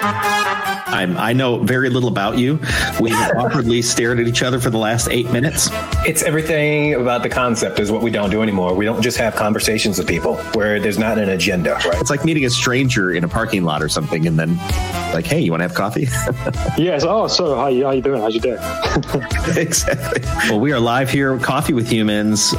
I'm, I know very little about you. We've awkwardly stared at each other for the last eight minutes. It's everything about the concept is what we don't do anymore. We don't just have conversations with people where there's not an agenda, right? It's like meeting a stranger in a parking lot or something, and then like, hey, you want to have coffee? yes. Oh, so how you, how you doing? How's your day? exactly. Well, we are live here, Coffee with Humans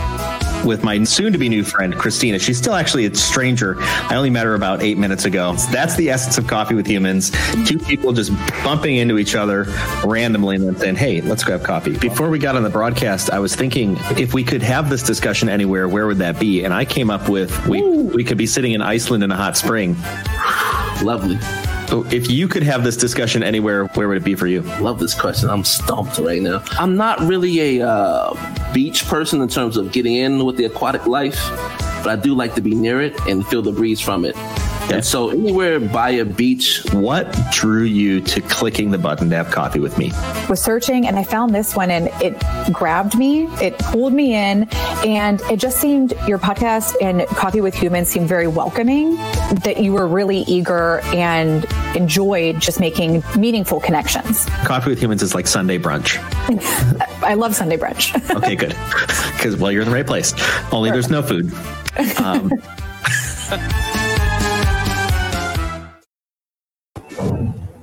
with my soon to be new friend, Christina. She's still actually a stranger. I only met her about eight minutes ago. That's the essence of coffee with humans. Two people just bumping into each other randomly and then saying, Hey, let's grab coffee. Before we got on the broadcast, I was thinking if we could have this discussion anywhere, where would that be? And I came up with we, we could be sitting in Iceland in a hot spring. Lovely. So if you could have this discussion anywhere, where would it be for you? Love this question. I'm stumped right now. I'm not really a uh, beach person in terms of getting in with the aquatic life, but I do like to be near it and feel the breeze from it. And so anywhere by a beach. What drew you to clicking the button to have coffee with me? Was searching and I found this one and it grabbed me. It pulled me in and it just seemed your podcast and Coffee with Humans seemed very welcoming that you were really eager and enjoyed just making meaningful connections. Coffee with Humans is like Sunday brunch. I love Sunday brunch. okay, good. Because, well, you're in the right place. Only there's no food. Um,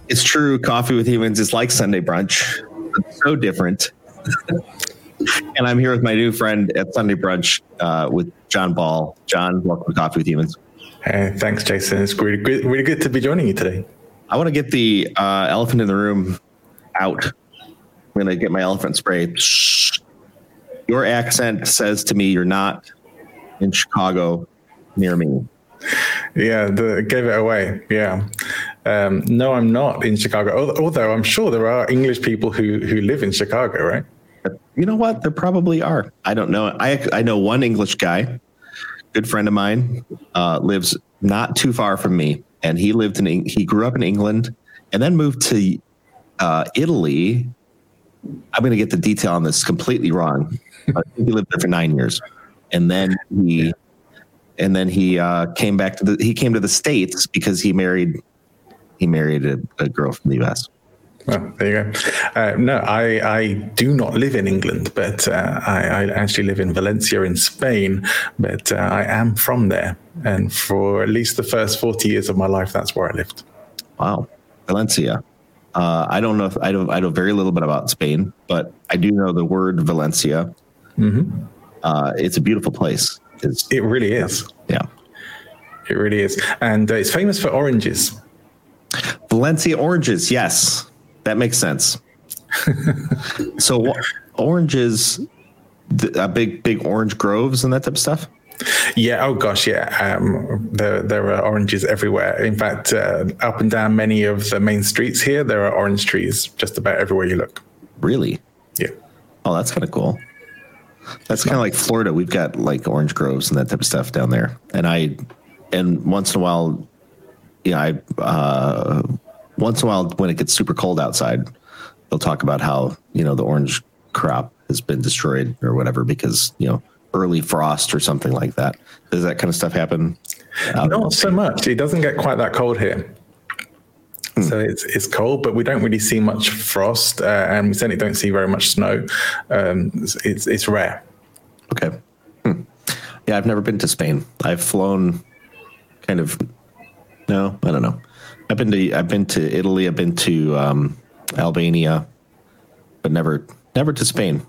it's true. Coffee with Humans is like Sunday brunch. It's so different. and I'm here with my new friend at Sunday brunch uh, with John Ball. John, welcome to Coffee with Humans. Hey, thanks, Jason. It's really good, really good to be joining you today. I want to get the uh, elephant in the room out. I'm going to get my elephant spray. Your accent says to me you're not in Chicago near me. Yeah, the, gave it away. Yeah. Um, no, I'm not in Chicago. Although I'm sure there are English people who who live in Chicago, right? You know what? There probably are. I don't know. I I know one English guy, good friend of mine, uh, lives not too far from me, and he lived in he grew up in England, and then moved to uh, Italy. I'm going to get the detail on this completely wrong. He lived there for nine years, and then he and then he uh, came back to the he came to the states because he married he married a, a girl from the U.S. Well, there you go. Uh, no, I, I do not live in England, but uh, I, I, actually live in Valencia in Spain. But uh, I am from there, and for at least the first forty years of my life, that's where I lived. Wow, Valencia. Uh, I don't know. If, I don't. I know very little bit about Spain, but I do know the word Valencia. Mm-hmm. Uh, it's a beautiful place. It's, it really is. Yeah, it really is, and uh, it's famous for oranges. Valencia oranges, yes, that makes sense. so oranges, a big big orange groves and that type of stuff. Yeah. Oh gosh. Yeah. Um, there there are oranges everywhere. In fact, uh, up and down many of the main streets here, there are orange trees just about everywhere you look. Really? Yeah. Oh, that's kind of cool. That's kind of like Florida. We've got like orange groves and that type of stuff down there. And I, and once in a while, yeah, I uh, once in a while when it gets super cold outside, they'll talk about how you know the orange crop has been destroyed or whatever because you know early frost or something like that. Does that kind of stuff happen? Not so much. It doesn't get quite that cold here. Hmm. So it's it's cold, but we don't really see much frost, uh, and we certainly don't see very much snow. Um, it's it's rare. Okay. Hmm. Yeah, I've never been to Spain. I've flown kind of no, I don't know. I've been to I've been to Italy. I've been to um, Albania, but never never to Spain.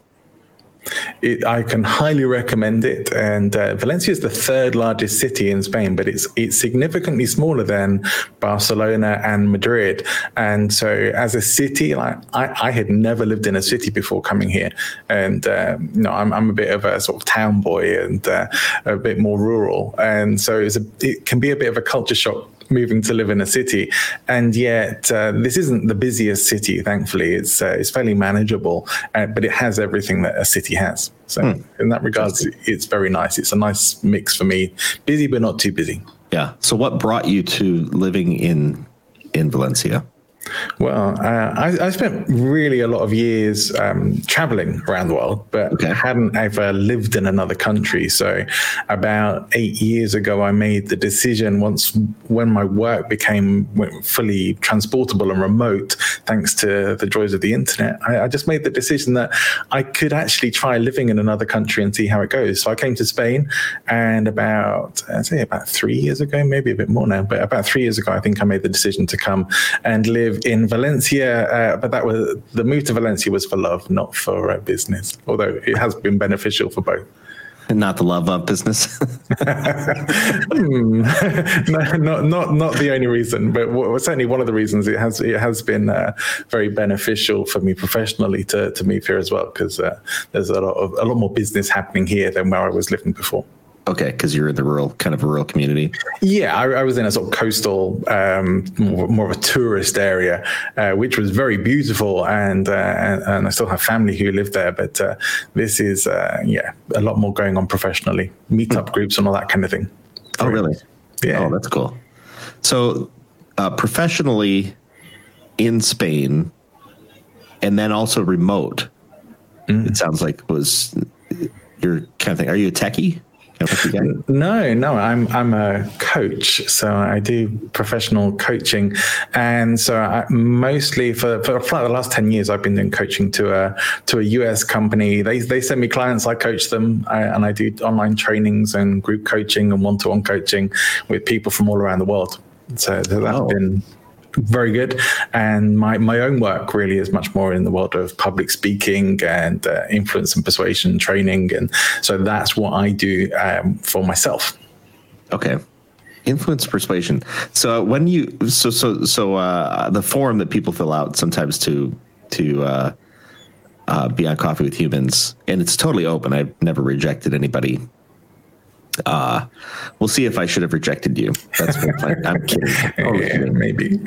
It, I can highly recommend it. And uh, Valencia is the third largest city in Spain, but it's it's significantly smaller than Barcelona and Madrid. And so, as a city, like I, I had never lived in a city before coming here, and uh, you know, I'm, I'm a bit of a sort of town boy and uh, a bit more rural, and so a, it can be a bit of a culture shock moving to live in a city, and yet uh, this isn't the busiest city. Thankfully, it's uh, it's fairly manageable, uh, but it has everything that a city has. So hmm. in that regards, it's very nice. It's a nice mix for me. Busy but not too busy. Yeah. So what brought you to living in in Valencia? Well, uh, I, I, spent really a lot of years um, traveling around the world, but okay. hadn't ever lived in another country. So, about eight years ago, I made the decision once when my work became fully transportable and remote, thanks to the joys of the internet. I, I just made the decision that I could actually try living in another country and see how it goes. So, I came to Spain, and about I'd say about three years ago, maybe a bit more now, but about three years ago, I think I made the decision to come and live in Valencia, uh, but that was the move to Valencia was for love, not for uh, business. Although it has been beneficial for both. Not the love of business. hmm. no, not not not the only reason, but w- certainly one of the reasons it has it has been uh, very beneficial for me professionally to to move here as well because uh, there's a lot of a lot more business happening here than where I was living before. Okay, because you're in the rural, kind of rural community. Yeah, I, I was in a sort of coastal, um, more, more, of a tourist area, uh, which was very beautiful, and, uh, and, and I still have family who live there. But uh, this is, uh, yeah, a lot more going on professionally, meetup groups and all that kind of thing. Oh, really? Yeah. Oh, that's cool. So, uh, professionally in Spain, and then also remote. Mm. It sounds like was your kind of thing. Are you a techie? No, no, I'm I'm a coach, so I do professional coaching, and so I, mostly for, for the last ten years, I've been doing coaching to a to a US company. They they send me clients, I coach them, I, and I do online trainings and group coaching and one to one coaching with people from all around the world. So that's oh. been very good. And my, my own work really is much more in the world of public speaking and uh, influence and persuasion training. And so that's what I do um, for myself. Okay. Influence persuasion. So when you so so so uh, the form that people fill out sometimes to to uh, uh, be on Coffee with Humans, and it's totally open. I've never rejected anybody uh, we'll see if I should have rejected you. That's fine. I'm kidding. Oh, yeah, kidding. maybe.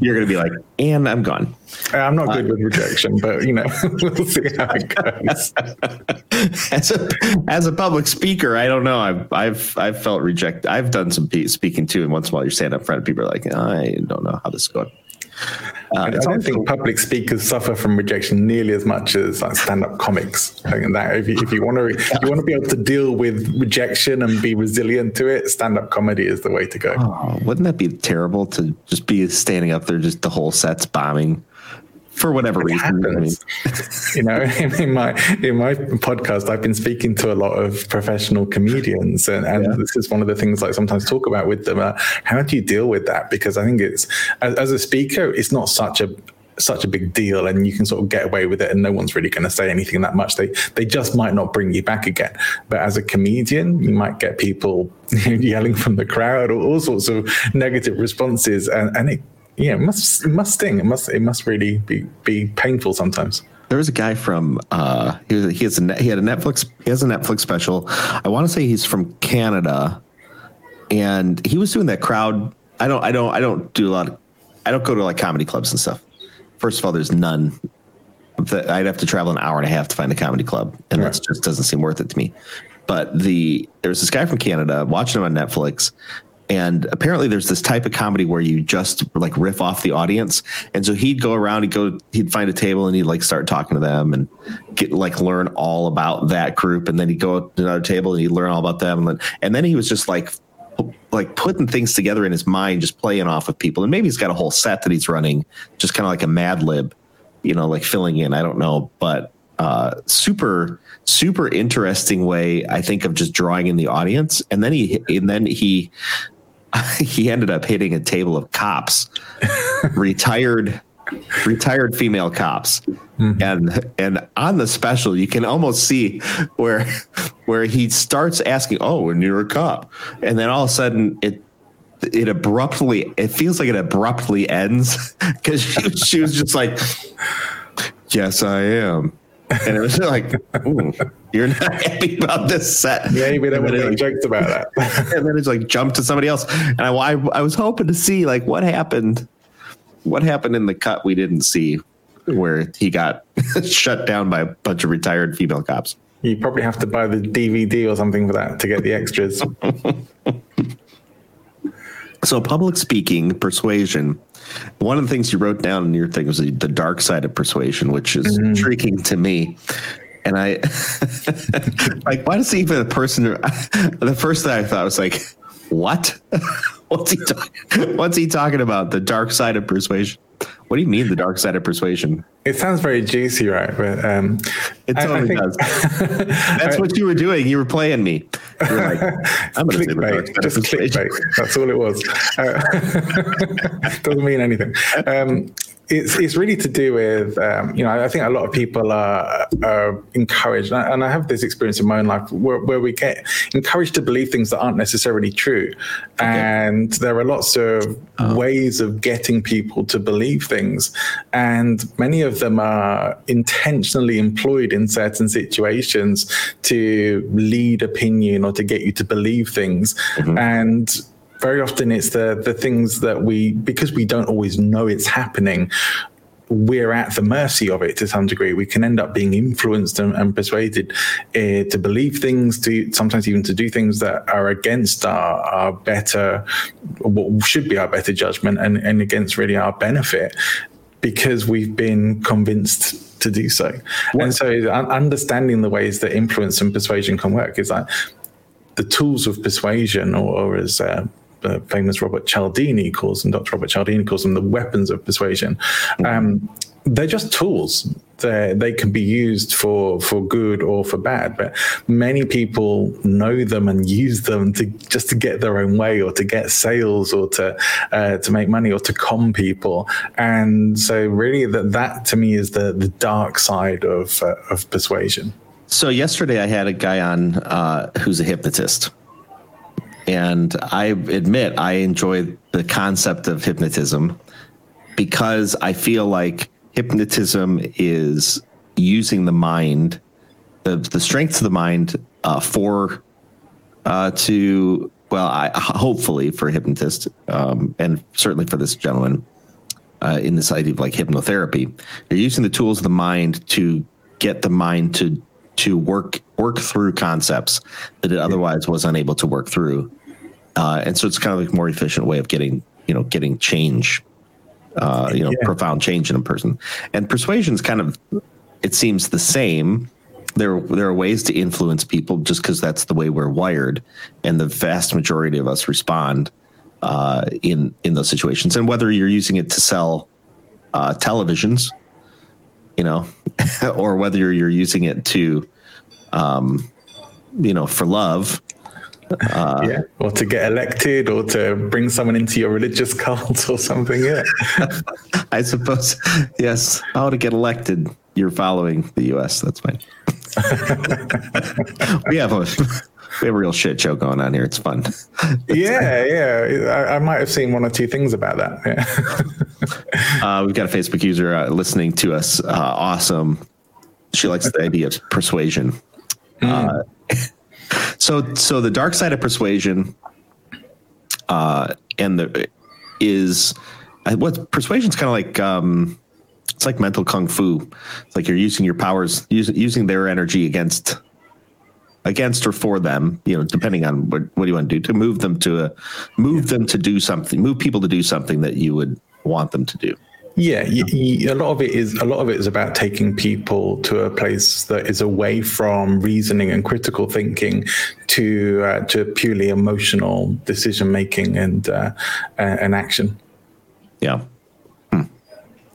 you're, going to be like, and I'm gone. I'm not good uh, with rejection, but you know, we'll see how it goes. as a as a public speaker, I don't know. I've I've I've felt rejected. I've done some speaking too, and once in a while you stand up front, people are like, I don't know how this is going. Uh, I don't think public speakers suffer from rejection nearly as much as like stand-up comics. I think that if you, if you want to you want to be able to deal with rejection and be resilient to it, stand-up comedy is the way to go. Oh, wouldn't that be terrible to just be standing up there, just the whole set's bombing? For whatever it reason. I mean. you know, in my in my podcast, I've been speaking to a lot of professional comedians, and, and yeah. this is one of the things I sometimes talk about with them. Uh, how do you deal with that? Because I think it's as, as a speaker, it's not such a such a big deal and you can sort of get away with it and no one's really going to say anything that much they they just might not bring you back again but as a comedian you might get people yelling from the crowd or all sorts of negative responses and, and it yeah, it must it must sting. It must it must really be be painful sometimes. There was a guy from uh, he was, he has a he had a Netflix he has a Netflix special. I want to say he's from Canada, and he was doing that crowd. I don't I don't I don't do a lot. Of, I don't go to like comedy clubs and stuff. First of all, there's none. I'd have to travel an hour and a half to find a comedy club, and right. that just doesn't seem worth it to me. But the there's this guy from Canada watching him on Netflix, and apparently there's this type of comedy where you just like riff off the audience. And so he'd go around he'd go he'd find a table and he'd like start talking to them and get like learn all about that group. And then he'd go to another table and he'd learn all about them. And then, and then he was just like like putting things together in his mind just playing off of people. And maybe he's got a whole set that he's running just kind of like a mad lib you know like filling in. I don't know. But uh super super interesting way i think of just drawing in the audience. And then he and then he he ended up hitting a table of cops, retired retired female cops. Mm-hmm. And and on the special, you can almost see where where he starts asking, "Oh, and you're a cop," and then all of a sudden it it abruptly it feels like it abruptly ends because she, she was just like, "Yes, I am." And it was like, "You're not happy about this set." Yeah, we don't want jokes about that. and then it's like jump to somebody else, and I, I, I was hoping to see like what happened, what happened in the cut we didn't see, where he got shut down by a bunch of retired female cops. You probably have to buy the DVD or something for that to get the extras. So, public speaking, persuasion. One of the things you wrote down in your thing was the, the dark side of persuasion, which is Mm-hmm. intriguing to me. And I, like, why does he even a person? The first thing I thought was like, what? what's he talking? What's he talking about? The dark side of persuasion. What do you mean the dark side of persuasion? It sounds very juicy, right? But um, It I- I totally think- does. That's what you were doing. You were playing me. You're like, I'm going to say the dark clickbait, side of just persuasion. clickbait. That's all it was. Uh, doesn't mean anything. Um, it's it's really to do with um, you know I think a lot of people are, are encouraged, and I- and I have this experience in my own life where, where we get encouraged to believe things that aren't necessarily true, and there are lots of ways of getting people to believe things, and many of them are intentionally employed in certain situations to lead opinion or to get you to believe things, and very often it's the the things that we because we don't always know it's happening we're at the mercy of it to some degree. We can end up being influenced and, and persuaded uh, to believe things to sometimes even to do things that are against our, our better what should be our better judgment and, and against really our benefit because we've been convinced to do so. And so understanding the ways that influence and persuasion can work is like the tools of persuasion, or, or as uh, uh, famous Robert Cialdini calls them, Dr. Robert Cialdini calls them the weapons of persuasion. Um, they're just tools. They they can be used for for good or for bad, but many people know them and use them to just to get their own way, or to get sales, or to uh, to make money, or to con people. And so, really, that that to me is the the dark side of uh, of persuasion. So yesterday I had a guy on uh, who's a hypnotist, and I admit I enjoy the concept of hypnotism because I feel like hypnotism is using the mind, the the strengths of the mind uh, for uh, to well, I hopefully for a hypnotist, um, and certainly for this gentleman uh, in this idea of like hypnotherapy, they're using the tools of the mind to get the mind to to work work through concepts that it otherwise was unable to work through, uh, and so it's kind of like a more efficient way of getting you know getting change, uh, you know, Yeah. profound change in a person. And persuasion is kind of it seems the same. There, there are ways to influence people just because that's the way we're wired, and the vast majority of us respond uh, in in those situations. And whether you're using it to sell uh, televisions, you know, or whether you're, you're using it to, um, you know, for love, yeah, or to get elected, or to bring someone into your religious cult, or something. Yeah, I suppose. Yes, how to get elected? You're following the U.S. That's fine. we have a we have a real shit show going on here. It's fun. yeah, yeah. I, I might have seen one or two things about that. Yeah. Uh, we've got a Facebook user uh, listening to us. Uh, awesome. She likes the idea of persuasion. Uh, so, so the dark side of persuasion, uh, and the is uh, what persuasion is kind of like. Um, it's like mental kung fu. It's like you're using your powers, using using their energy against against or for them, you know, depending on what, what do you want to do to move them to a move them to do something, move people to do something that you would want them to do. Yeah, a lot of it is a lot of it is about taking people to a place that is away from reasoning and critical thinking to uh, to purely emotional decision making and uh, and action. Yeah. Hmm.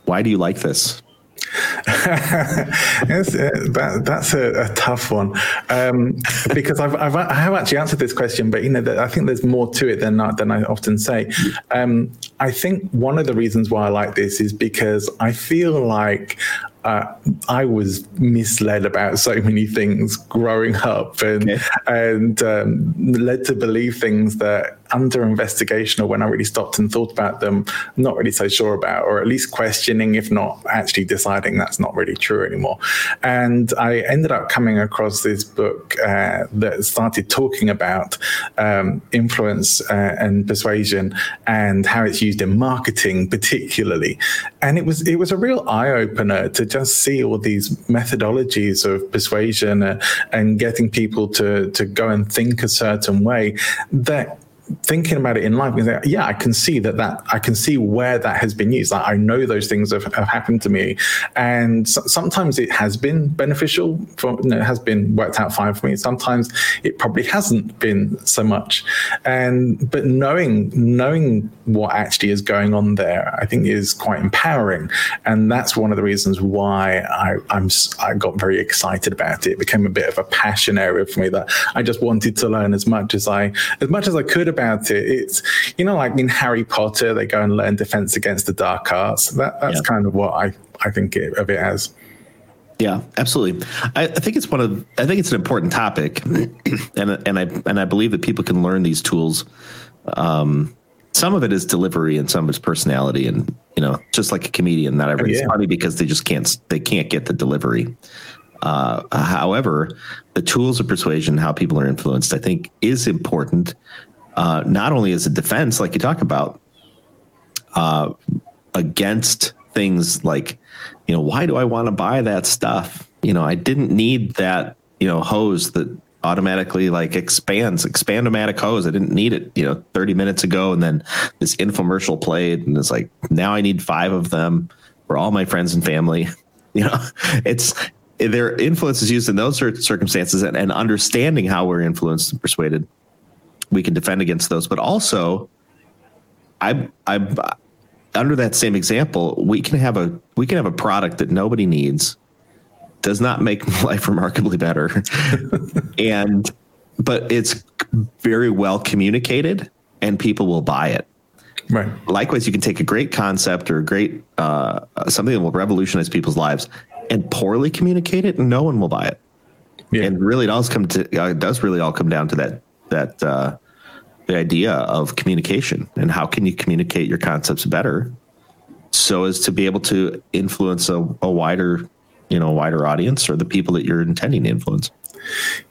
Why do you like this? Uh, that, that's a, a tough one um, because I've, I've I have actually answered this question, but you know I think there's more to it than I, than I often say. Um, I think one of the reasons why I like this is because I feel like uh, I was misled about so many things growing up, and Okay. and um, led to believe things that under investigation or when I really stopped and thought about them, I'm not really so sure about, or at least questioning, if not actually deciding that's not really true anymore. And I ended up coming across this book uh, that started talking about um, influence uh, and persuasion and how it's used in marketing, particularly. And it was it was a real eye opener to just see all these methodologies of persuasion uh, and getting people to to go and think a certain way that thinking about it in life, yeah, I can see that that I can see where that has been used. I, I know those things have, have, happened to me, and so, sometimes it has been beneficial. For you know, it has been worked out fine for me. Sometimes it probably hasn't been so much, and but knowing knowing what actually is going on there, I think is quite empowering, and that's one of the reasons why I, I'm I got very excited about it. It became a bit of a passion area for me that I just wanted to learn as much as I as much as I could about it. It's you know like in Harry Potter, they go and learn defense against the dark arts. That that's yeah. kind of what I I think of it as. Yeah, absolutely. I, I, think it's one of I think it's an important topic, and and I and I believe that people can learn these tools. Um, some of it is delivery, and some of it's personality, and you know, just like a comedian, not everybody's oh, yeah. funny because they just can't they can't get the delivery. Uh, however, the tools of persuasion, how people are influenced, I think, is important. Uh, not only as a defense, like you talk about, uh, against things like, you know, why do I want to buy that stuff? You know, I didn't need that, you know, hose that automatically like expands, expand-o-matic hose. I didn't need it, you know, 30 minutes ago. And then this infomercial played and it's like, now I need five of them for all my friends and family. You know, it's, their influence is used in those circumstances and, and understanding how we're influenced and persuaded we can defend against those but also i i under that same example we can have a we can have a product that nobody needs does not make life remarkably better and but it's very well communicated and people will buy it right likewise you can take a great concept or a great uh, something that will revolutionize people's lives and poorly communicate it, and no one will buy it. Yeah. And really, it does come to uh, it does really all come down to that that uh, the idea of communication and how can you communicate your concepts better so as to be able to influence a, a wider you know wider audience or the people that you're intending to influence.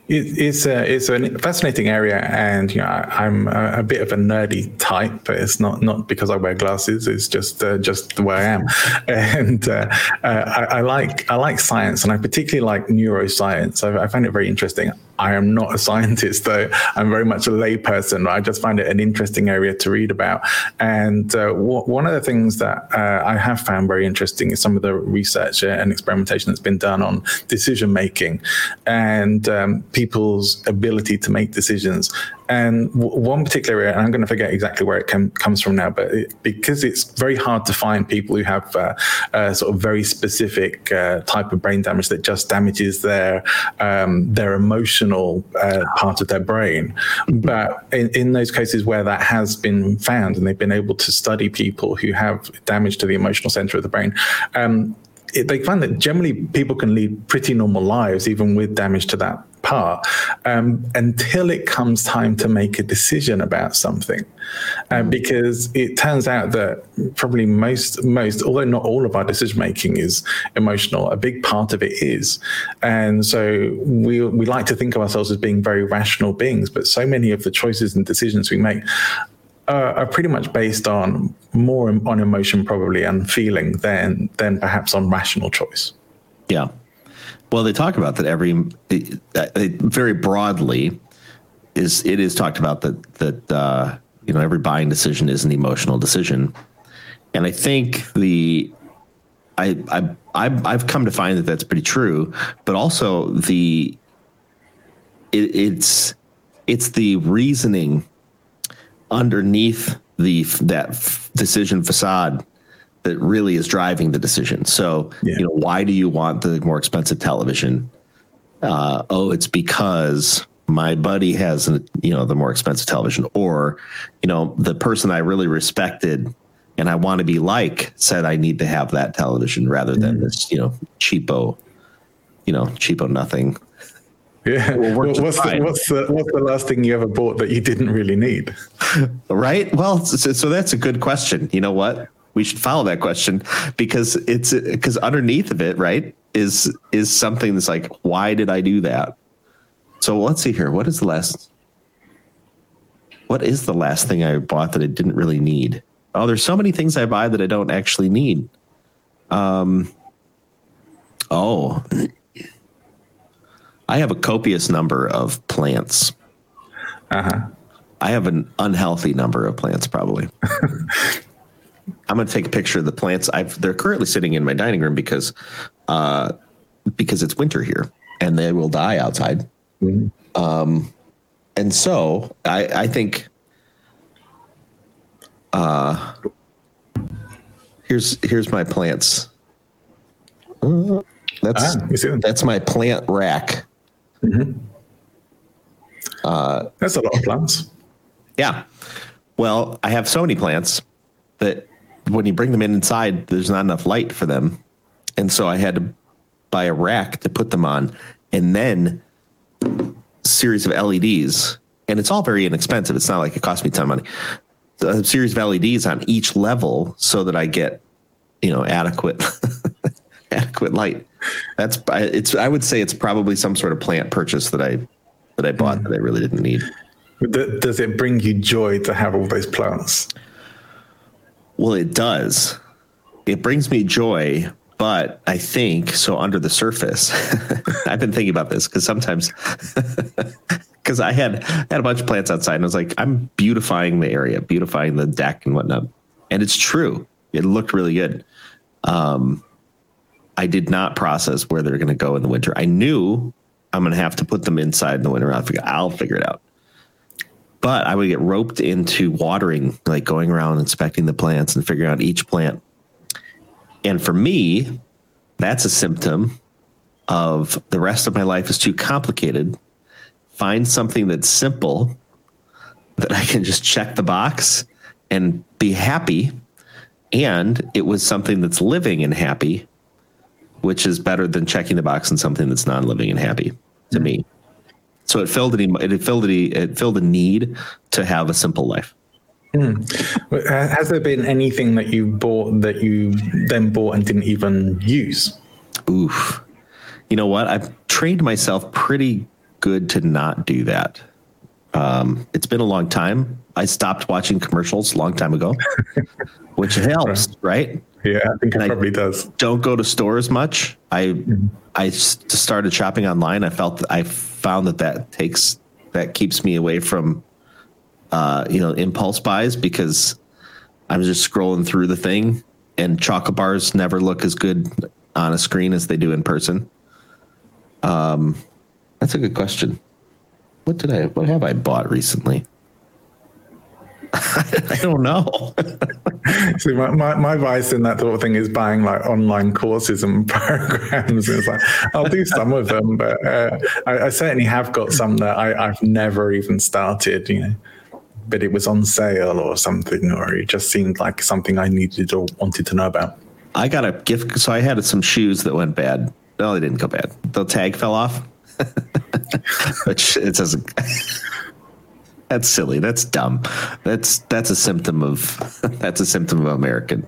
It, it's a it's a fascinating area, and you know I, am a, a, bit of a nerdy type, but it's not not because I wear glasses. It's just uh, just the way I am, and uh, uh, I, I, like I like science, and I particularly like neuroscience. I, I find it very interesting. I am not a scientist, though. I'm very much a layperson. I just find it an interesting area to read about. And uh, w- one of the things that uh, I have found very interesting is some of the research and experimentation that's been done on decision making and um, people's ability to make decisions. And w- one particular area, and I'm going to forget exactly where it com- comes from now, but it, because it's very hard to find people who have uh, a sort of very specific uh, type of brain damage that just damages their um, their emotional uh, part of their brain. But in, in those cases where that has been found, and they've been able to study people who have damage to the emotional center of the brain. Um, it, they find that generally people can lead pretty normal lives even with damage to that part um, until it comes time to make a decision about something. Uh, because it turns out that probably most, most, although not all of our decision making is emotional, a big part of it is. And so we, we like to think of ourselves as being very rational beings, but so many of the choices and decisions we make uh, are pretty much based on more on emotion probably and feeling than than perhaps on rational choice. Yeah. Well, they talk about that every uh, very broadly is it is talked about that that uh, you know every buying decision is an emotional decision, and I think the I I I've, I've come to find that that's pretty true, but also the it, it's it's the reasoning underneath the that decision facade that really is driving the decision. So, yeah. you know, why do you want the more expensive television? Uh, oh, it's because my buddy has, you know, the more expensive television, or, you know, the person I really respected and I want to be like said I need to have that television rather than mm this, you know, cheapo, you know, cheapo nothing. Yeah. Well, what's, the, what's the what's the last thing you ever bought that you didn't really need? right. Well, so, so that's a good question. You know what? We should follow that question because it's because underneath of it, right, is is something that's like, why did I do that? So let's see here. What is the last? What is the last thing I bought that I didn't really need? Oh, there's so many things I buy that I don't actually need. Um. Oh, I have a copious number of plants. Uh huh I have an unhealthy number of plants probably. I'm going to take a picture of the plants. I've they're currently sitting in my dining room because uh, because it's winter here and they will die outside. Um, and so I, I think uh, here's here's my plants. Uh, That's Ah, you see them? that's my plant rack. That's a lot of plants. Yeah. Well, I have so many plants that when you bring them in inside, there's not enough light for them. And so I had to buy a rack to put them on and then a series of LEDs. And it's all very inexpensive. It's not like it cost me ton of money. A series of LEDs on each level so that I get, you know, adequate adequate light. That's it's I would say it's probably some sort of plant purchase that I that I bought hmm. that I really didn't need. Does it bring you joy to have all those plants? Well, it does. It brings me joy, but I think so under the surface. I've been thinking about this because sometimes because I had had a bunch of plants outside and I was like, I'm beautifying the area, beautifying the deck and whatnot. And it's true. It looked really good. Um I did not process where they're gonna go in the winter. I knew I'm gonna have to put them inside in the winter. I'll figure I'll figure it out but I would get roped into watering, like going around inspecting the plants and figuring out each plant. And for me, that's a symptom of the rest of my life is too complicated. Find something that's simple that I can just check the box and be happy. And it was something that's living and happy, which is better than checking the box on something that's non living and happy to me. So it filled an, it filled a, it filled a need to have a simple life. Ha- Has there been anything that you bought that you then bought and didn't even use? Oof. You know what? I've trained myself pretty good to not do that. Um, it's been a long time. I stopped watching commercials a long time ago, which helps, right? Yeah, I think it And I- probably does. Don't go to stores much. I I started shopping online. I felt I found that that takes that keeps me away from uh, you know impulse buys because I'm just scrolling through the thing, and chocolate bars never look as good on a screen as they do in person. Um, that's a good question. What did I? What have I bought recently? I don't know. See, my, my, my advice in that sort of thing is buying like online courses and programs. It's like I'll do some of them, but uh, I, I certainly have got some that I, I've never even started. You know, but it was on sale or something, or it just seemed like something I needed or wanted to know about. I got a gift. So I had some shoes that went bad. No, they didn't go bad. The tag fell off, which it says. That's silly. That's dumb. That's that's a symptom of that's a symptom of American.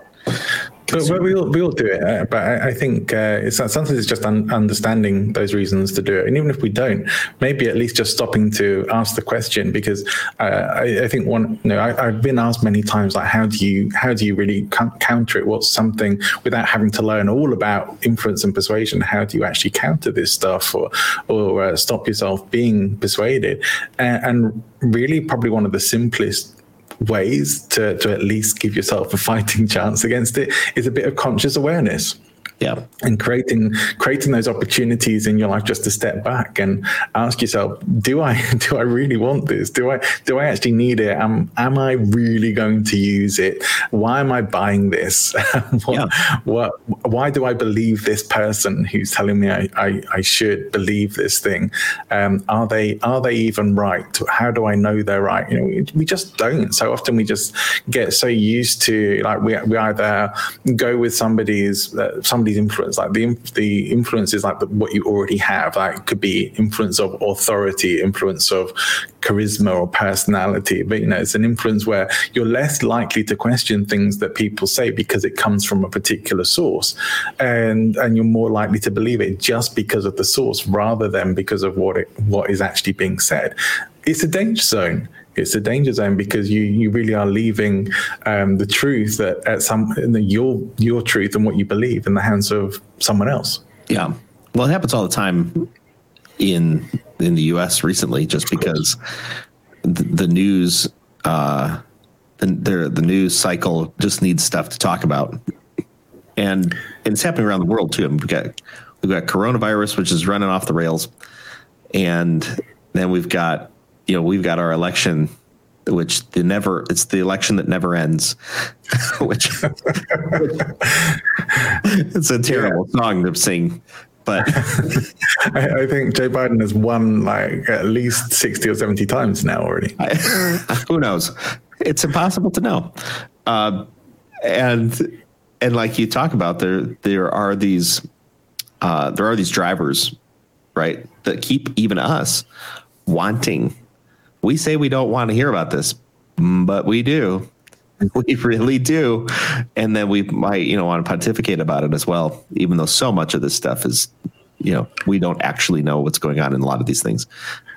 But, we all we all do it. Uh, but I, I think uh, it's sometimes it's just un- understanding those reasons to do it, and even if we don't, maybe at least just stopping to ask the question because uh, I, I think one. You know, I, I've been asked many times like, how do you how do you really co- counter it? What's something without having to learn all about influence and persuasion? How do you actually counter this stuff or or uh, stop yourself being persuaded? And, and really, probably one of the simplest ways to, to at least give yourself a fighting chance against it is a bit of conscious awareness Yeah, and creating creating those opportunities in your life just to step back and ask yourself do i do i really want this? Do i do i actually need it? Am am i really going to use it? Why am i buying this? What, Yeah. what why do i believe this person who's telling me i i, I should believe this thing? Um, are they are they even right? How do i know they're right? You know we, we just don't. So often we just get so used to like we, we either go with somebody's uh, somebody's influence like the the influence is like the, what you already have like it could be influence of authority influence of charisma or personality. But you know it's an influence where you're less likely to question things that people say because it comes from a particular source. And and you're more likely to believe it just because of the source rather than because of what it what is actually being said. It's a danger zone it's a danger zone because you you really are leaving um, the truth that at some your your truth and what you believe in the hands of someone else. yeah. Well, it happens all the time in in the U.S. recently, just because the, the news, uh, the, the the news cycle just needs stuff to talk about, and, and it's happening around the world too. We've got we've got coronavirus, which is running off the rails, and then we've got you know we've got our election which the never it's the election that never ends which it's a terrible yeah. song to sing but I, I, think Joe Biden has won like at least 60 or 70 times now already. I, who knows? It's impossible to know. Uh, and and like you talk about there there are these uh, there are these drivers right that keep even us wanting we say we don't want to hear about this but we do. We really do. And then we might you know want to pontificate about it as well even though so much of this stuff is you know we don't actually know what's going on in a lot of these things.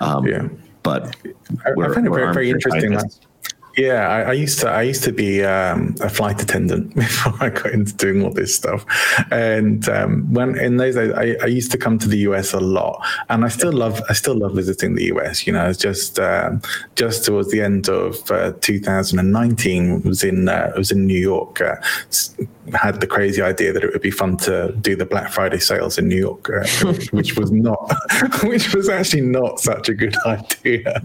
Um, yeah. but I, I find it very, very interesting yeah, I, I, used to I used to be um, a flight attendant before I got into doing all this stuff, and um, when in those days I, I, used to come to the US a lot, and I still love I still love visiting the US. You know, it's just um, just towards the end of uh, 2019 was in uh, was in New York. Uh, had the crazy idea that it would be fun to do the Black Friday sales in New York, uh, which, was not, which was actually not such a good idea,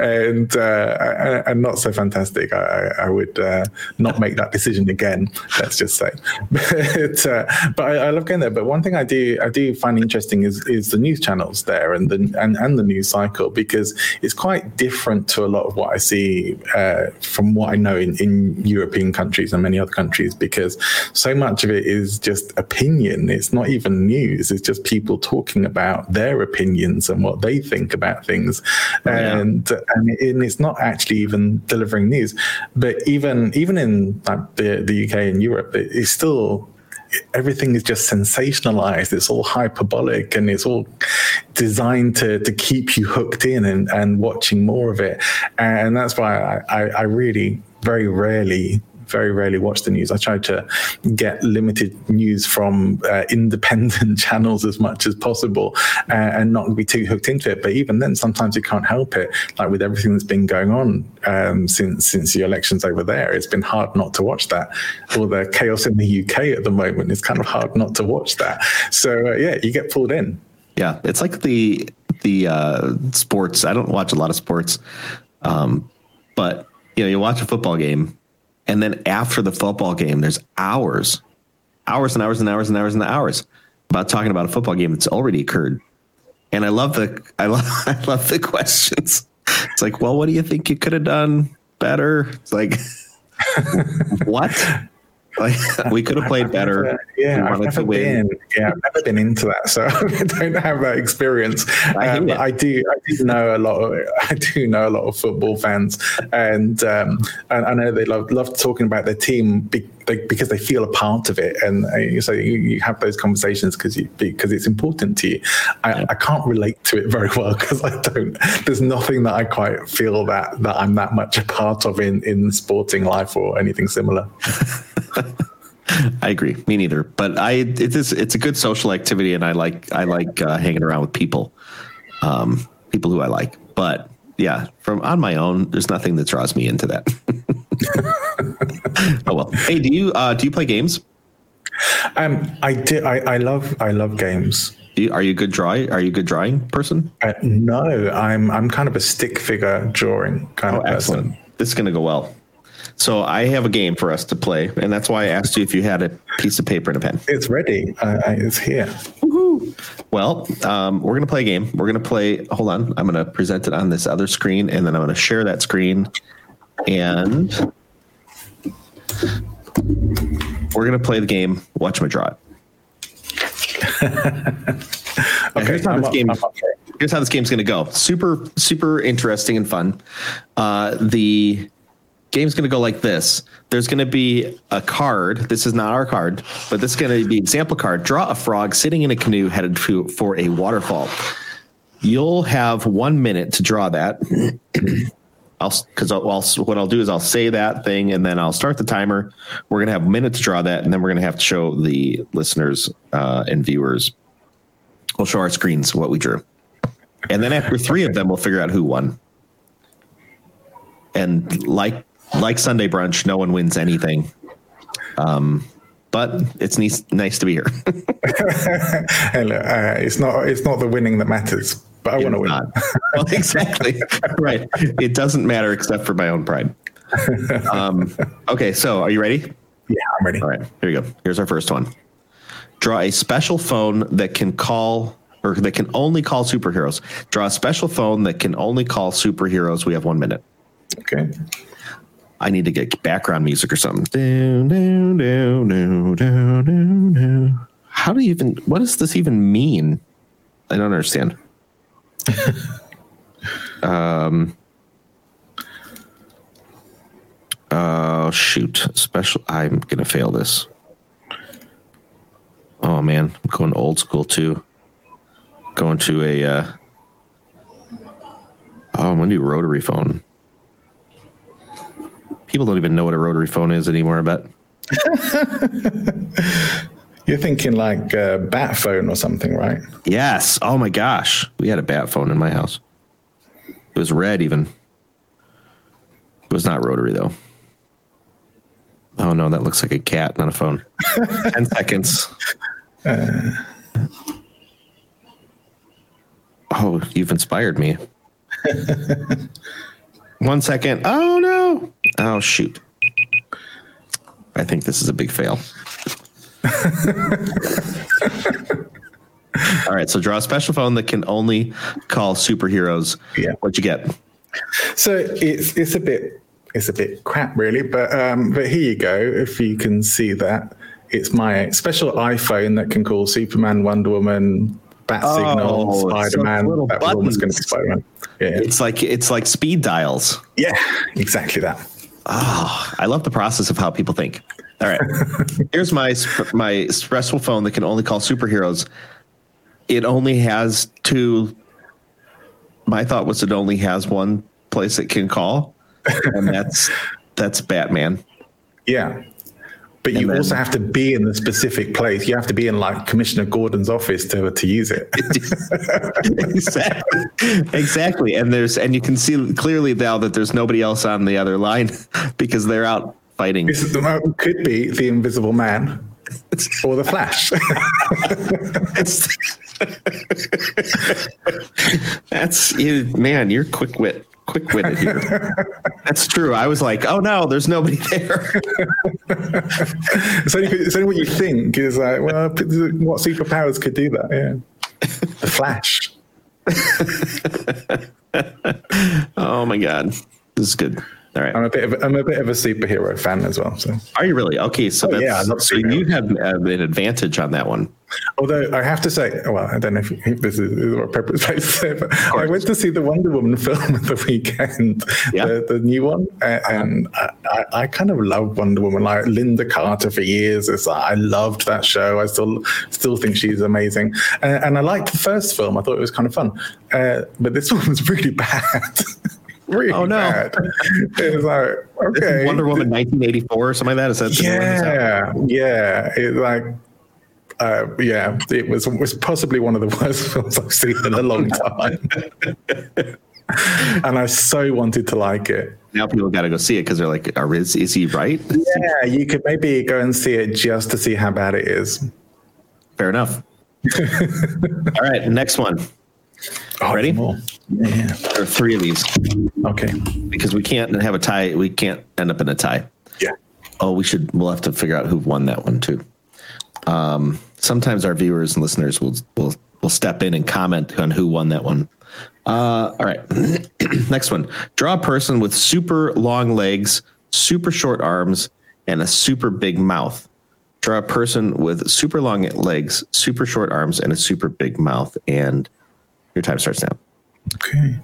and uh, and not so fantastic. I, I would uh, not make that decision again. Let's just say, but, uh, but I, I, love going there. But one thing I do I do find interesting is is the news channels there and the and, and the news cycle because it's quite different to a lot of what I see uh, from what I know in, in European countries and many other countries because so much of it is just opinion. It's not even news. It's just people talking about their opinions and what they think about things, oh, yeah. and and, it, and it's not actually even delivering delivering news. But even even in like, the the UK and Europe, it, it's still everything is just sensationalized. It's all hyperbolic and it's all designed to to keep you hooked in and, and watching more of it. And that's why I, I, I really very rarely very rarely watch the news. I try to get limited news from uh, independent channels as much as possible uh, and not be too hooked into it. But even then, sometimes you can't help it. Like with everything that's been going on um, since since the elections over there, it's been hard not to watch that. All the chaos in the UK at the moment, it's kind of hard not to watch that. So uh, yeah, you get pulled in. Yeah, it's like the the uh, sports. I don't watch a lot of sports, um, but you know, you watch a football game and then after the football game, there's hours, hours and hours and hours and hours and hours about talking about a football game that's already occurred. And I love the I love I love the questions. It's like, well, what do you think you could have done better? It's like what? Like we could have played better. Never, yeah, I've never been. Yeah, I've never been into that, so I don't have that experience. I, um, I, do. I do know a lot. Of, I do know a lot of football fans, and um, and I know they love love talking about their team be, they, because they feel a part of it, and uh, so you, you, have those conversations because because it's important to you. I, yeah. I can't relate to it very well because I don't. There's nothing that I quite feel that that I'm that much a part of in in sporting life or anything similar. I agree. Me neither. But I it is it's a good social activity, and I like I like uh, hanging around with people, um, people who I like. But yeah, from on my own, there's nothing that draws me into that. oh well. Hey, do you uh, do you play games? Um, I do. I, I love I love games. You, are you a good drawing? Are you a good drawing person? Uh, no, I'm I'm kind of a stick figure drawing kind oh, of person. Excellent. This is going to go well. So I have a game for us to play, and that's why I asked you if you had a piece of paper and a pen. It's ready. Uh, it's here. Woo-hoo. Well, um, we're gonna play a game. We're gonna play. Hold on. I'm gonna present it on this other screen, and then I'm gonna share that screen, and we're gonna play the game. Watch my draw it. okay. Here's how, this game, here's how this game's going to go. Super, super interesting and fun. Uh, the game's going to go like this. There's going to be a card. This is not our card, but this is going to be example card. Draw a frog sitting in a canoe headed to, for a waterfall. You'll have one minute to draw that. I'll because I'll, I'll, what I'll do is I'll say that thing and then I'll start the timer. We're gonna have a minute to draw that, and then we're gonna have to show the listeners uh, and viewers. We'll show our screens what we drew, and then after three of them, we'll figure out who won. and like like Sunday brunch, no one wins anything. Um, but it's nice nice to be here. Uh, it's not it's not the winning that matters, but I want to win. Well, exactly. right. It doesn't matter except for my own pride. Um, okay, so are you ready? Yeah, I'm ready. All right, here we go. Here's our first one. Draw a special phone that can call or that can only call superheroes. Draw a special phone that can only call superheroes. We have one minute. Okay. I need to get background music or something. Down, down, down, down, down, down. How do you even? What does this even mean? I don't understand. um. Oh shoot! Special. I'm gonna fail this. Oh man, I'm going old school too. Going to a. Uh, oh, I'm gonna do rotary phone. People don't even know what a rotary phone is anymore. I bet. You're thinking like uh, bat phone or something, right? Yes. Oh my gosh, we had a bat phone in my house. It was red, even. It was not rotary though. Oh no, that looks like a cat, not a phone. Ten seconds. Oh, you've inspired me. One second. Oh no. Oh shoot. I think this is a big fail. All right, so draw a special phone that can only call superheroes. Yeah. What'd you get? So it's it's a bit it's a bit crap, really. But um, but here you go. If you can see that, it's my special iPhone that can call Superman, Wonder Woman, Bat Oh, Signal, Spider Man. That going to be. Spider Man. Yeah, It's like it's like speed dials. yeah, exactly that. Oh, I love the process of how people think. All right, here's my my stressful phone that can only call superheroes. It only has two. My thought was it only has one place it can call, and that's that's Batman. Yeah. But you then- also have to be in the specific place. You have to be in like Commissioner Gordon's office to to use it. exactly exactly and there's and you can see clearly now that there's nobody else on the other line because they're out fighting this is the, could be the Invisible Man or the Flash. that's you man you're quick wit quick witted here that's true i was like oh no there's nobody there it's, only, it's only what you think is like, well, what superpowers could do that? Yeah. The Flash. oh my god this is good all right I'm a bit of a, I'm a bit of a superhero fan as well. So, are you really okay so Oh, that's yeah, so you have uh, an advantage on that one although I have to say, well, I don't know if, if this is, what appropriate place to say, but I went to see the Wonder Woman film at the weekend, Yeah. the, the new one, and I, I, I kind of love Wonder Woman. Like Lynda Carter for years, it's like, I loved that show. I still still think she's amazing, and, and I liked the first film. I thought it was kind of fun, uh, but this one was really bad. Really Oh, no. bad. It was like okay, wonder woman 1984 or something like that is that yeah, yeah. It like, uh, yeah, it was was possibly one of the worst films I've seen in a long time. and I so wanted to like it. now people got to go see it because they're like are, is, is he right Yeah, you could maybe go and see it just to see how bad it is. fair enough all right next one Oh, Ready? more. Yeah. there are three of these Okay. because we can't have a tie. We can't end up in a tie. Yeah. Oh, we should. We'll have to figure out who won that one too. Um, sometimes our viewers and listeners will will will step in and comment on who won that one. Uh, all right. Next one. Draw a person with super long legs, super short arms, and a super big mouth. Draw a person with super long legs, super short arms, and a super big mouth. And your time starts now. Okay.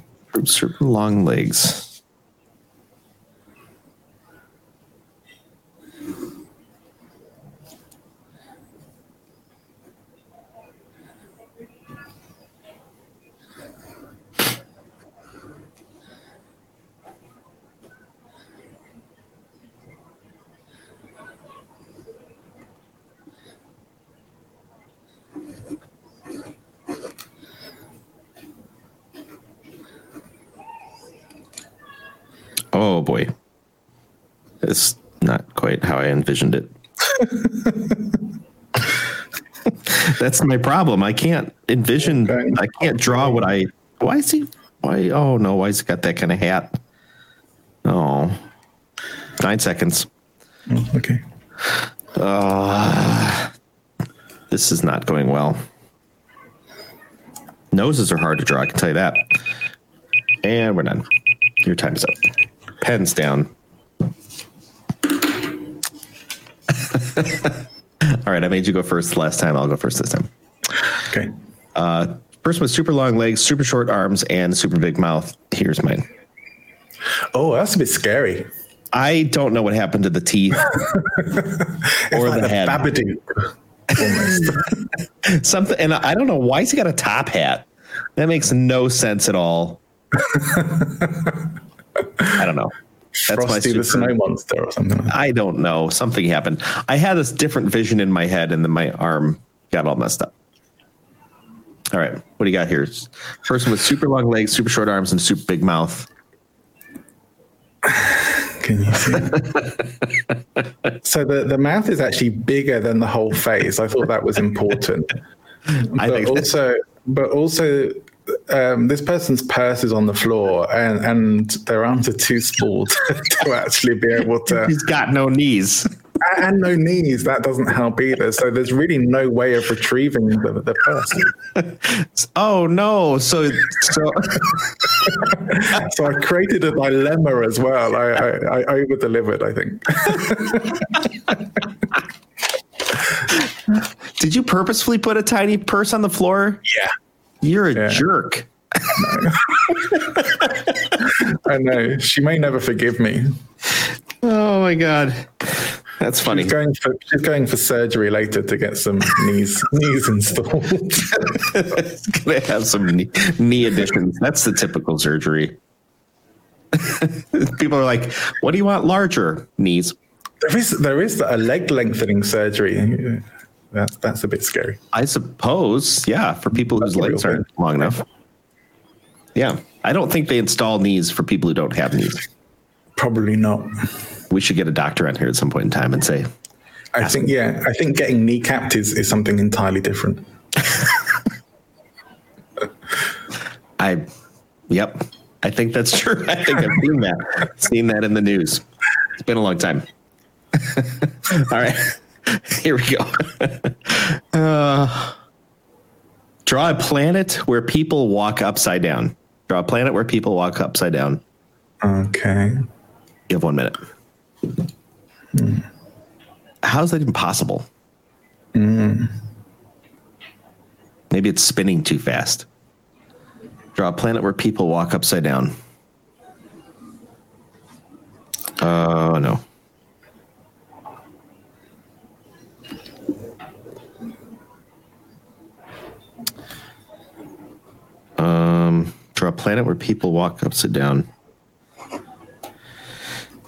Long legs. Oh, boy. It's not quite how I envisioned it. That's my problem. I can't envision. Okay. I can't draw what I. Why is he? Why? Oh no! Why has he got that kind of hat? Oh, nine seconds. Oh, okay. Uh, this is not going well. Noses are hard to draw. I can tell you that. And we're done. Your time is up. Pens down. All right, I made you go first last time. I'll go first this time. Okay. Uh, Person with super long legs, super short arms, and super big mouth. Here's mine. Oh, that's a bit scary. I don't know what happened to the teeth or like the the head. Babadook. Something, and I don't know why he's got a top hat. That makes no sense at all. I don't know. That's my Frosty the super- Snow Monster or something. Like. I don't know. Something happened. I had this different vision in my head, and then my arm got all messed up. All right, what do you got here? Person with super long legs, super short arms, and super big mouth. Can you see? so the, the mouth is actually bigger than the whole face. I thought that was important. I but think also, but also, um, this person's purse is on the floor, and and their arms are too small to, to actually be able to, he's got no knees. and no knees. That doesn't help either. So there's really no way of retrieving the, the purse. Oh no! So so So I created a dilemma as well. I I, I over delivered. I think. did you purposefully put a tiny purse on the floor? Yeah. You're a Yeah. jerk. I know she may never forgive me. Oh my god, that's funny. She's going for she's going for surgery later to get some knees knees installed. It's gonna have some knee, knee additions. That's the typical surgery. People are like, "What do you want larger knees?" there is there is a leg lengthening surgery. That's that's a bit scary. I suppose, yeah, for people whose That's a legs aren't long enough. Yeah, I don't think they install knees for people who don't have knees. Probably not. We should get a doctor on here at some point in time and say, I think yeah, I think getting kneecapped is, is something entirely different. "I, yep, I think that's true. I think I've seen that, seen that in the news. It's been a long time." All right, here we go. Uh, draw a planet where people walk upside down. Draw a planet where people walk upside down. Okay. You have one minute. How is that even possible? Maybe it's spinning too fast. Draw a planet where people walk upside down. Oh, no. Um, draw a planet where people walk upside down.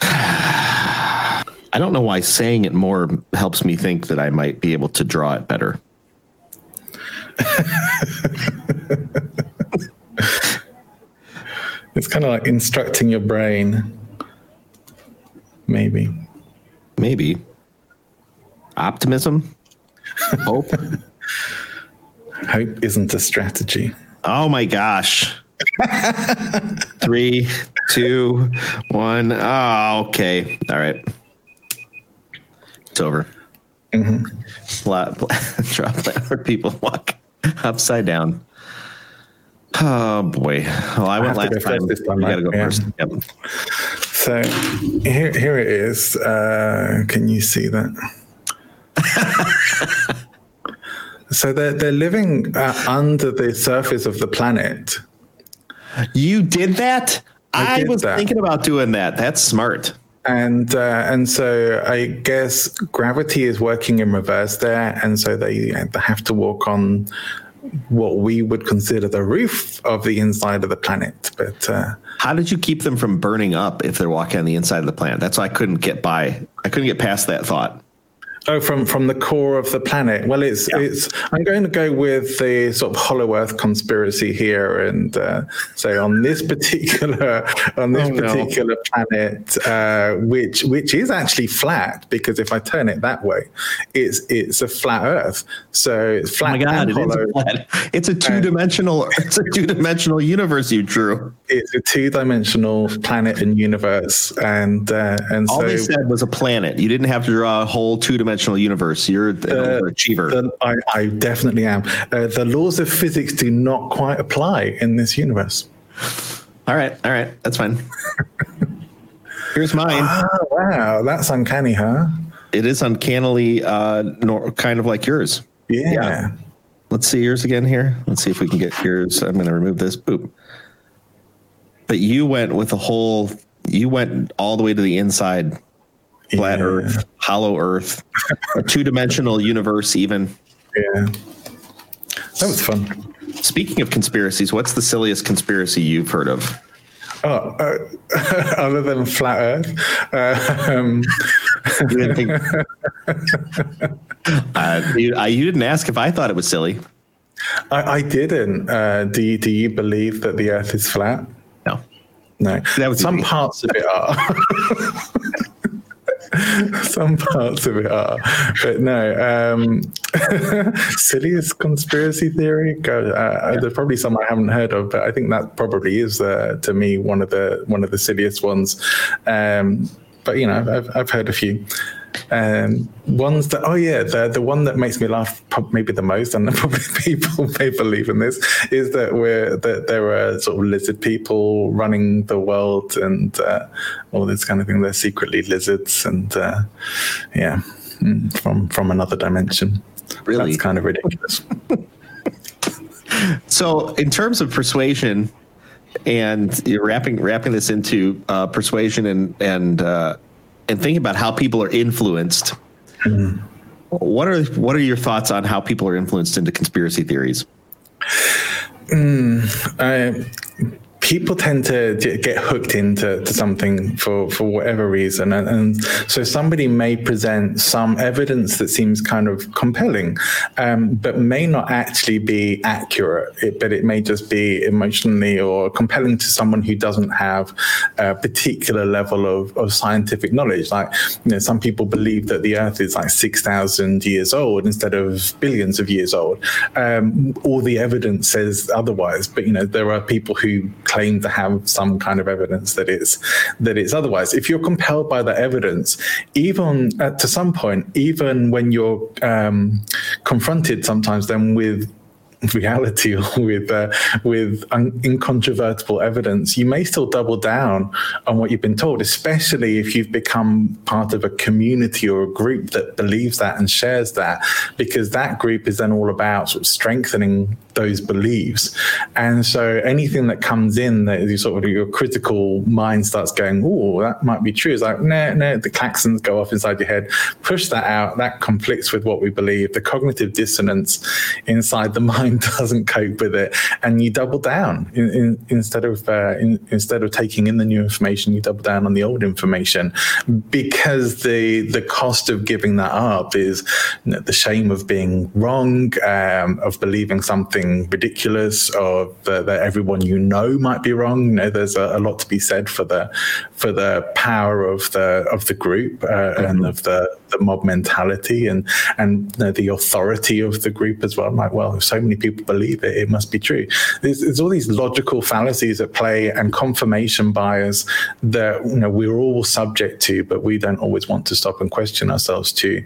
I don't know why saying it more helps me think that I might be able to draw it better. It's kind of like instructing your brain. Maybe. Maybe. Optimism? Hope? Hope isn't a strategy. oh my gosh. Three, two, one. Oh, okay. All right. It's over. A planet where people walk upside down. Oh boy. Well, I went have last time. this time, You got to go Yeah. first. Yep. So here, here it is. Uh, can you see that? so they're they're living uh, under the surface of the planet, You did that? I I, did was that. thinking about doing that. That's smart. and uh, and so I guess gravity is working in reverse there, and so they, they have to walk on what we would consider the roof of the inside of the planet. But uh, How did you keep them from burning up if they're walking on the inside of the planet? That's why I couldn't get by. I couldn't get past that thought. Oh, from from the core of the planet. Well, it's Yeah. it's. I'm going to go with the sort of Hollow Earth conspiracy here, and uh, say on this particular on this Oh, no. particular planet, uh, which which is actually flat because if I turn it that way, it's it's a flat Earth. So it's Oh flat my god, and it is flat. It's a two dimensional. It's a two dimensional universe. You drew. It's a two dimensional planet and universe, and uh, and All so they said was a planet. You didn't have to draw a whole two dimensional universe. You're an overachiever. the, I, I definitely am. Uh, the laws of physics do not quite apply in this universe. all right, all right, that's fine. Here's mine. Oh, wow, that's uncanny, huh? It is uncannily uh, nor, kind of like yours. Yeah. Yeah. Let's see yours again here. Let's see if we can get yours. I'm going to remove this. Boop. But you went with the whole. You went all the way to the inside, flat Yeah. Earth, hollow Earth, a two dimensional universe. Even Yeah. That was fun. speaking of conspiracies, what's the silliest conspiracy you've heard of? Oh, uh, other than flat Earth, uh, um, You didn't, think, uh, you, I, you didn't ask if I thought it was silly. I, I didn't. Uh, do you, do you believe that the Earth is flat? No. No. That was Some parts of it are. Some parts of it are, but no. Um, silliest conspiracy theory. Go, uh, There's probably some I haven't heard of, but I think that probably is uh, to me one of the one of the silliest ones. Um, but you know, I've I've heard a few. Um, ones that oh yeah, the the one that makes me laugh maybe the most, and probably people may believe in this, is that we're that there are sort of lizard people running the world and uh, all this kind of thing. They're secretly lizards, and uh, yeah, mm, from from another dimension. Really? That's kind of ridiculous. So, in terms of persuasion, and you're wrapping wrapping this into uh, persuasion and and uh, and thinking about how people are influenced. What are what are your thoughts on how people are influenced into conspiracy theories? uh, people tend to get hooked into to something for, for whatever reason. And, and so somebody may present some evidence that seems kind of compelling, um, but may not actually be accurate. It, but it may just be emotionally or compelling to someone who doesn't have a particular level of, of scientific knowledge. Like, you know, some people believe that the Earth is like 6,000 years old instead of billions of years old. Um, all the evidence says otherwise, but you know, there are people who claim to have some kind of evidence that it's that it's otherwise. If you're compelled by that evidence, even uh, to some point, even when you're um, confronted sometimes then with reality with uh, with un- incontrovertible evidence, you may still double down on what you've been told, especially if you've become part of a community or a group that believes that and shares that, because that group is then all about sort of strengthening those beliefs. And so anything that comes in that you sort of your critical mind starts going, oh, that might be true. It's like, no, no, the claxons go off inside your head, push that out. That conflicts with what we believe. The cognitive dissonance inside the mind doesn't cope with it. And you double down in, in, instead of uh, in, instead of taking in the new information, you double down on the old information because the the cost of giving that up is you know, the shame of being wrong, um, of believing something ridiculous, or that, that everyone you know might be wrong. You know, there's a, a lot to be said for the for the power of the of the group uh, and of the, the mob mentality and and you know, the authority of the group as well. I'm like, well, if so many people believe it, it must be true. There's, there's all these logical fallacies at play and confirmation bias that you know we're all subject to, but we don't always want to stop and question ourselves to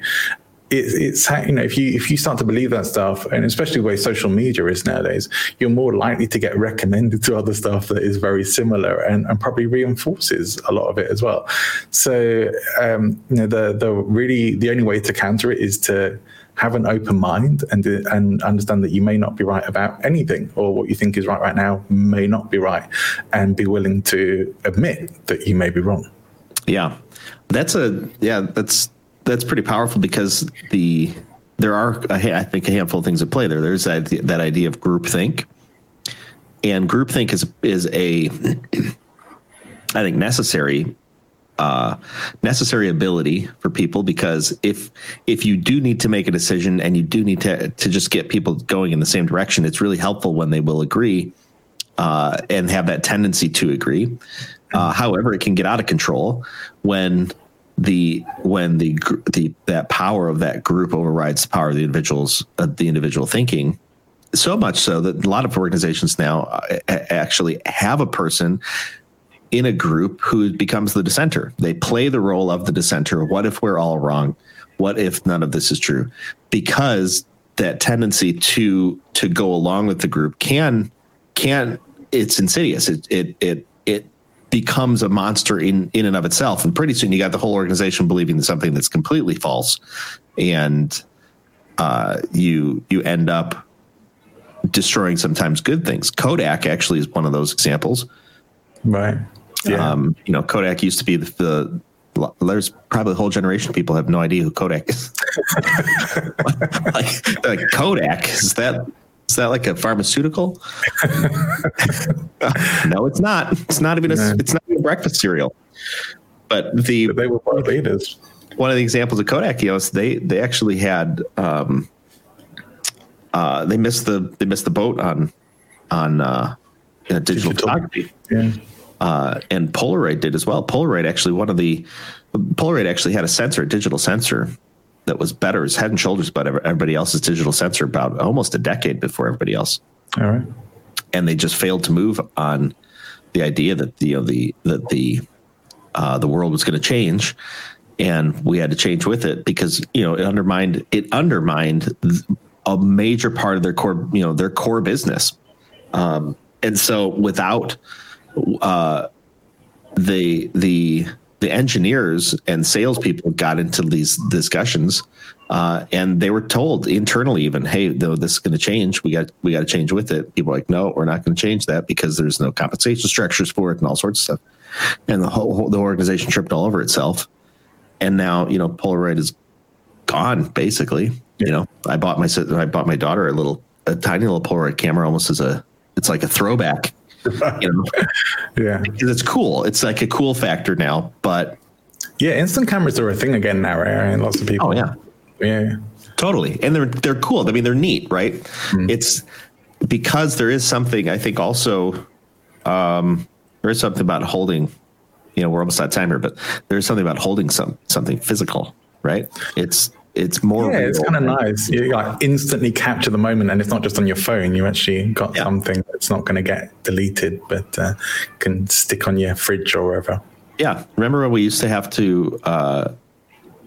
it's, it's you know if you if you start to believe that stuff and especially the way social media is nowadays you're more likely to get recommended to other stuff that is very similar and, and probably reinforces a lot of it as well. So um, you know the the really the only way to counter it is to have an open mind and and understand that you may not be right about anything or what you think is right right now may not be right and be willing to admit that you may be wrong. Yeah, that's a yeah that's that's pretty powerful because the there are I think a handful of things at play there. There's that that idea of groupthink, and groupthink is is a I think necessary uh, necessary ability for people because if if you do need to make a decision and you do need to to just get people going in the same direction, it's really helpful when they will agree uh, and have that tendency to agree. Uh, however, it can get out of control when the when the the that power of that group overrides the power of the individuals uh, the individual thinking so much so that a lot of organizations now uh, actually have a person in a group who becomes the dissenter. They play the role of the dissenter. What if we're all wrong? What if none of this is true? Because that tendency to to go along with the group can can it's insidious. It it it it becomes a monster in in and of itself. And pretty soon you got the whole organization believing something that's completely false, and uh, you you end up destroying sometimes good things. Kodak actually is one of those examples. Right. Yeah. Um, you know, Kodak used to be the, the there's probably a whole generation of people have no idea who Kodak is. like, like Kodak is that is that like a pharmaceutical? no, it's not. It's not even a. No. It's not even breakfast cereal. But the But they were world leaders. one of the examples of Kodak, you know, they they actually had um, uh, they missed the they missed the boat on on uh, uh, digital, Digital. photography, Yeah. uh, and Polaroid did as well. Polaroid actually one of the Polaroid actually had a sensor, a digital sensor that was better, is head and shoulders above everybody else's digital sensor about almost a decade before everybody else All right. and they just failed to move on the idea that the you know, the that the uh, the world was going to change, and we had to change with it because you know it undermined it undermined a major part of their core you know their core business, um, and so without uh, the the the engineers and salespeople got into these discussions, uh, and they were told internally, even, "Hey, though this is going to change, we got we got to change with it." People like, "No, we're not going to change that because there's no compensation structures for it and all sorts of stuff." And the whole, whole the organization tripped all over itself. And now, you know, Polaroid is gone basically. You know, I bought my I bought my daughter a little a tiny little Polaroid camera, almost as a it's like a throwback. You know, Yeah. because it's cool. It's like a cool factor now, but Yeah. Instant cameras are a thing again now, right? And lots of people. oh yeah, Yeah. totally. And they're they're cool. I mean, they're neat, right? It's because there is something I think also um, there is something about holding. You know, we're almost out of time here, but there's something about holding some something physical, right? It's it's more. Yeah, it's kind of nice. You like instantly capture the moment, and it's not just on your phone. You actually got Yeah. something that's not going to get deleted, but uh, can stick on your fridge or wherever. Yeah. Remember when we used to have to uh,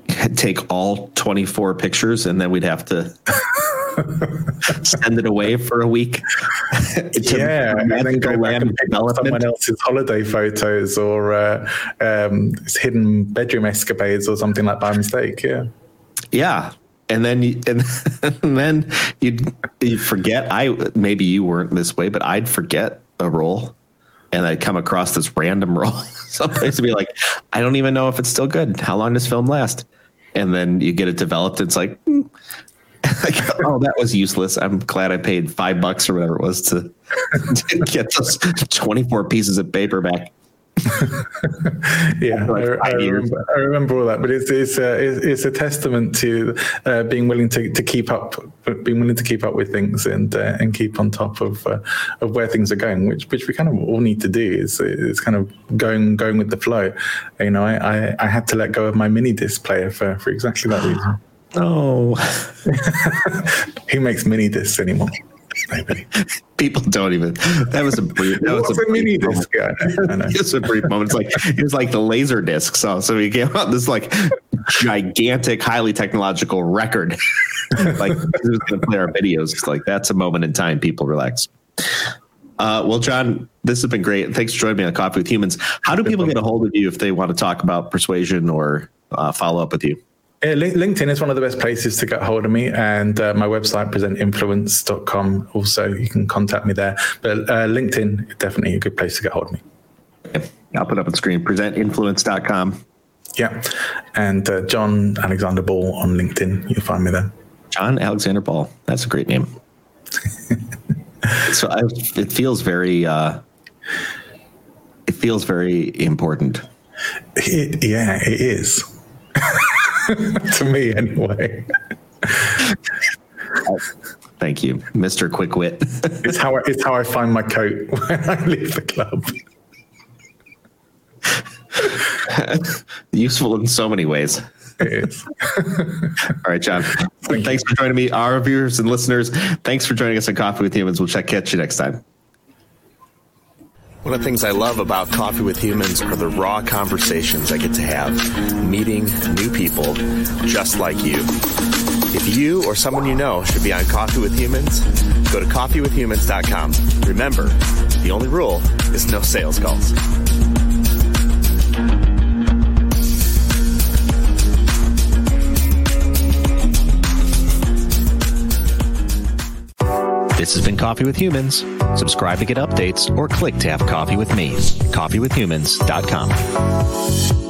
take all 24 pictures and then we'd have to send it away for a week? yeah, and then go back and pick up someone else's holiday photos or uh, um, hidden bedroom escapades or something like by mistake. Yeah. Yeah. And then you, and, and then you you forget. I maybe you weren't this way, but I'd forget a roll, and I'd come across this random roll someplace to be like, I don't even know if it's still good. How long does film last? And then you get it developed. It's like, hmm. like, oh, that was useless. I'm glad I paid five bucks or whatever it was to, to get those 24 pieces of paper back. yeah, like I, I, remember, I remember all that. But it's it's a it's, it's a testament to uh, being willing to, to keep up, being willing to keep up with things and uh, and keep on top of uh, of where things are going, which which we kind of all need to do. Is is kind of going going with the flow. You know, I, I, I had to let go of my mini disc player for for exactly that reason. Oh, Who makes mini discs anymore? People don't even. That was a brief. That was a, brief moment. disc? Yeah. It's a brief moment. It's like it was like the laser disc. So so he came out this like gigantic, highly technological record. like he was going to play our videos. It's like that's a moment in time. People relax. Uh, well, John, this has been great. Thanks for joining me on Coffee with Humans. How do people get a hold of you if they want to talk about persuasion or uh, follow up with you? Yeah, LinkedIn is one of the best places to get hold of me, and uh, my website, presentinfluence.com. Also, you can contact me there. But uh, LinkedIn definitely a good place to get hold of me. I'll put up on screen. Presentinfluence.com. Yeah. And uh, John Alexander Ball on LinkedIn. You'll find me there. John Alexander Ball. That's a great name. so I, it feels very, uh, it feels very important. It, yeah, it is. to me, anyway. Thank you, Mister Quickwit. it's how I, it's how I find my coat when I leave the club. Useful in so many ways. All right, John. thanks for joining me, our viewers and listeners. Thanks for joining us on Coffee with Humans. We'll check catch you next time. One of the things I love about Coffee with Humans are the raw conversations I get to have, meeting new people just like you. If you or someone you know should be on Coffee with Humans, go to coffeewithhumans.com. Remember, the only rule is no sales calls. This has been Coffee with Humans. Subscribe to get updates or click to have coffee with me. Coffeewithhumans.com.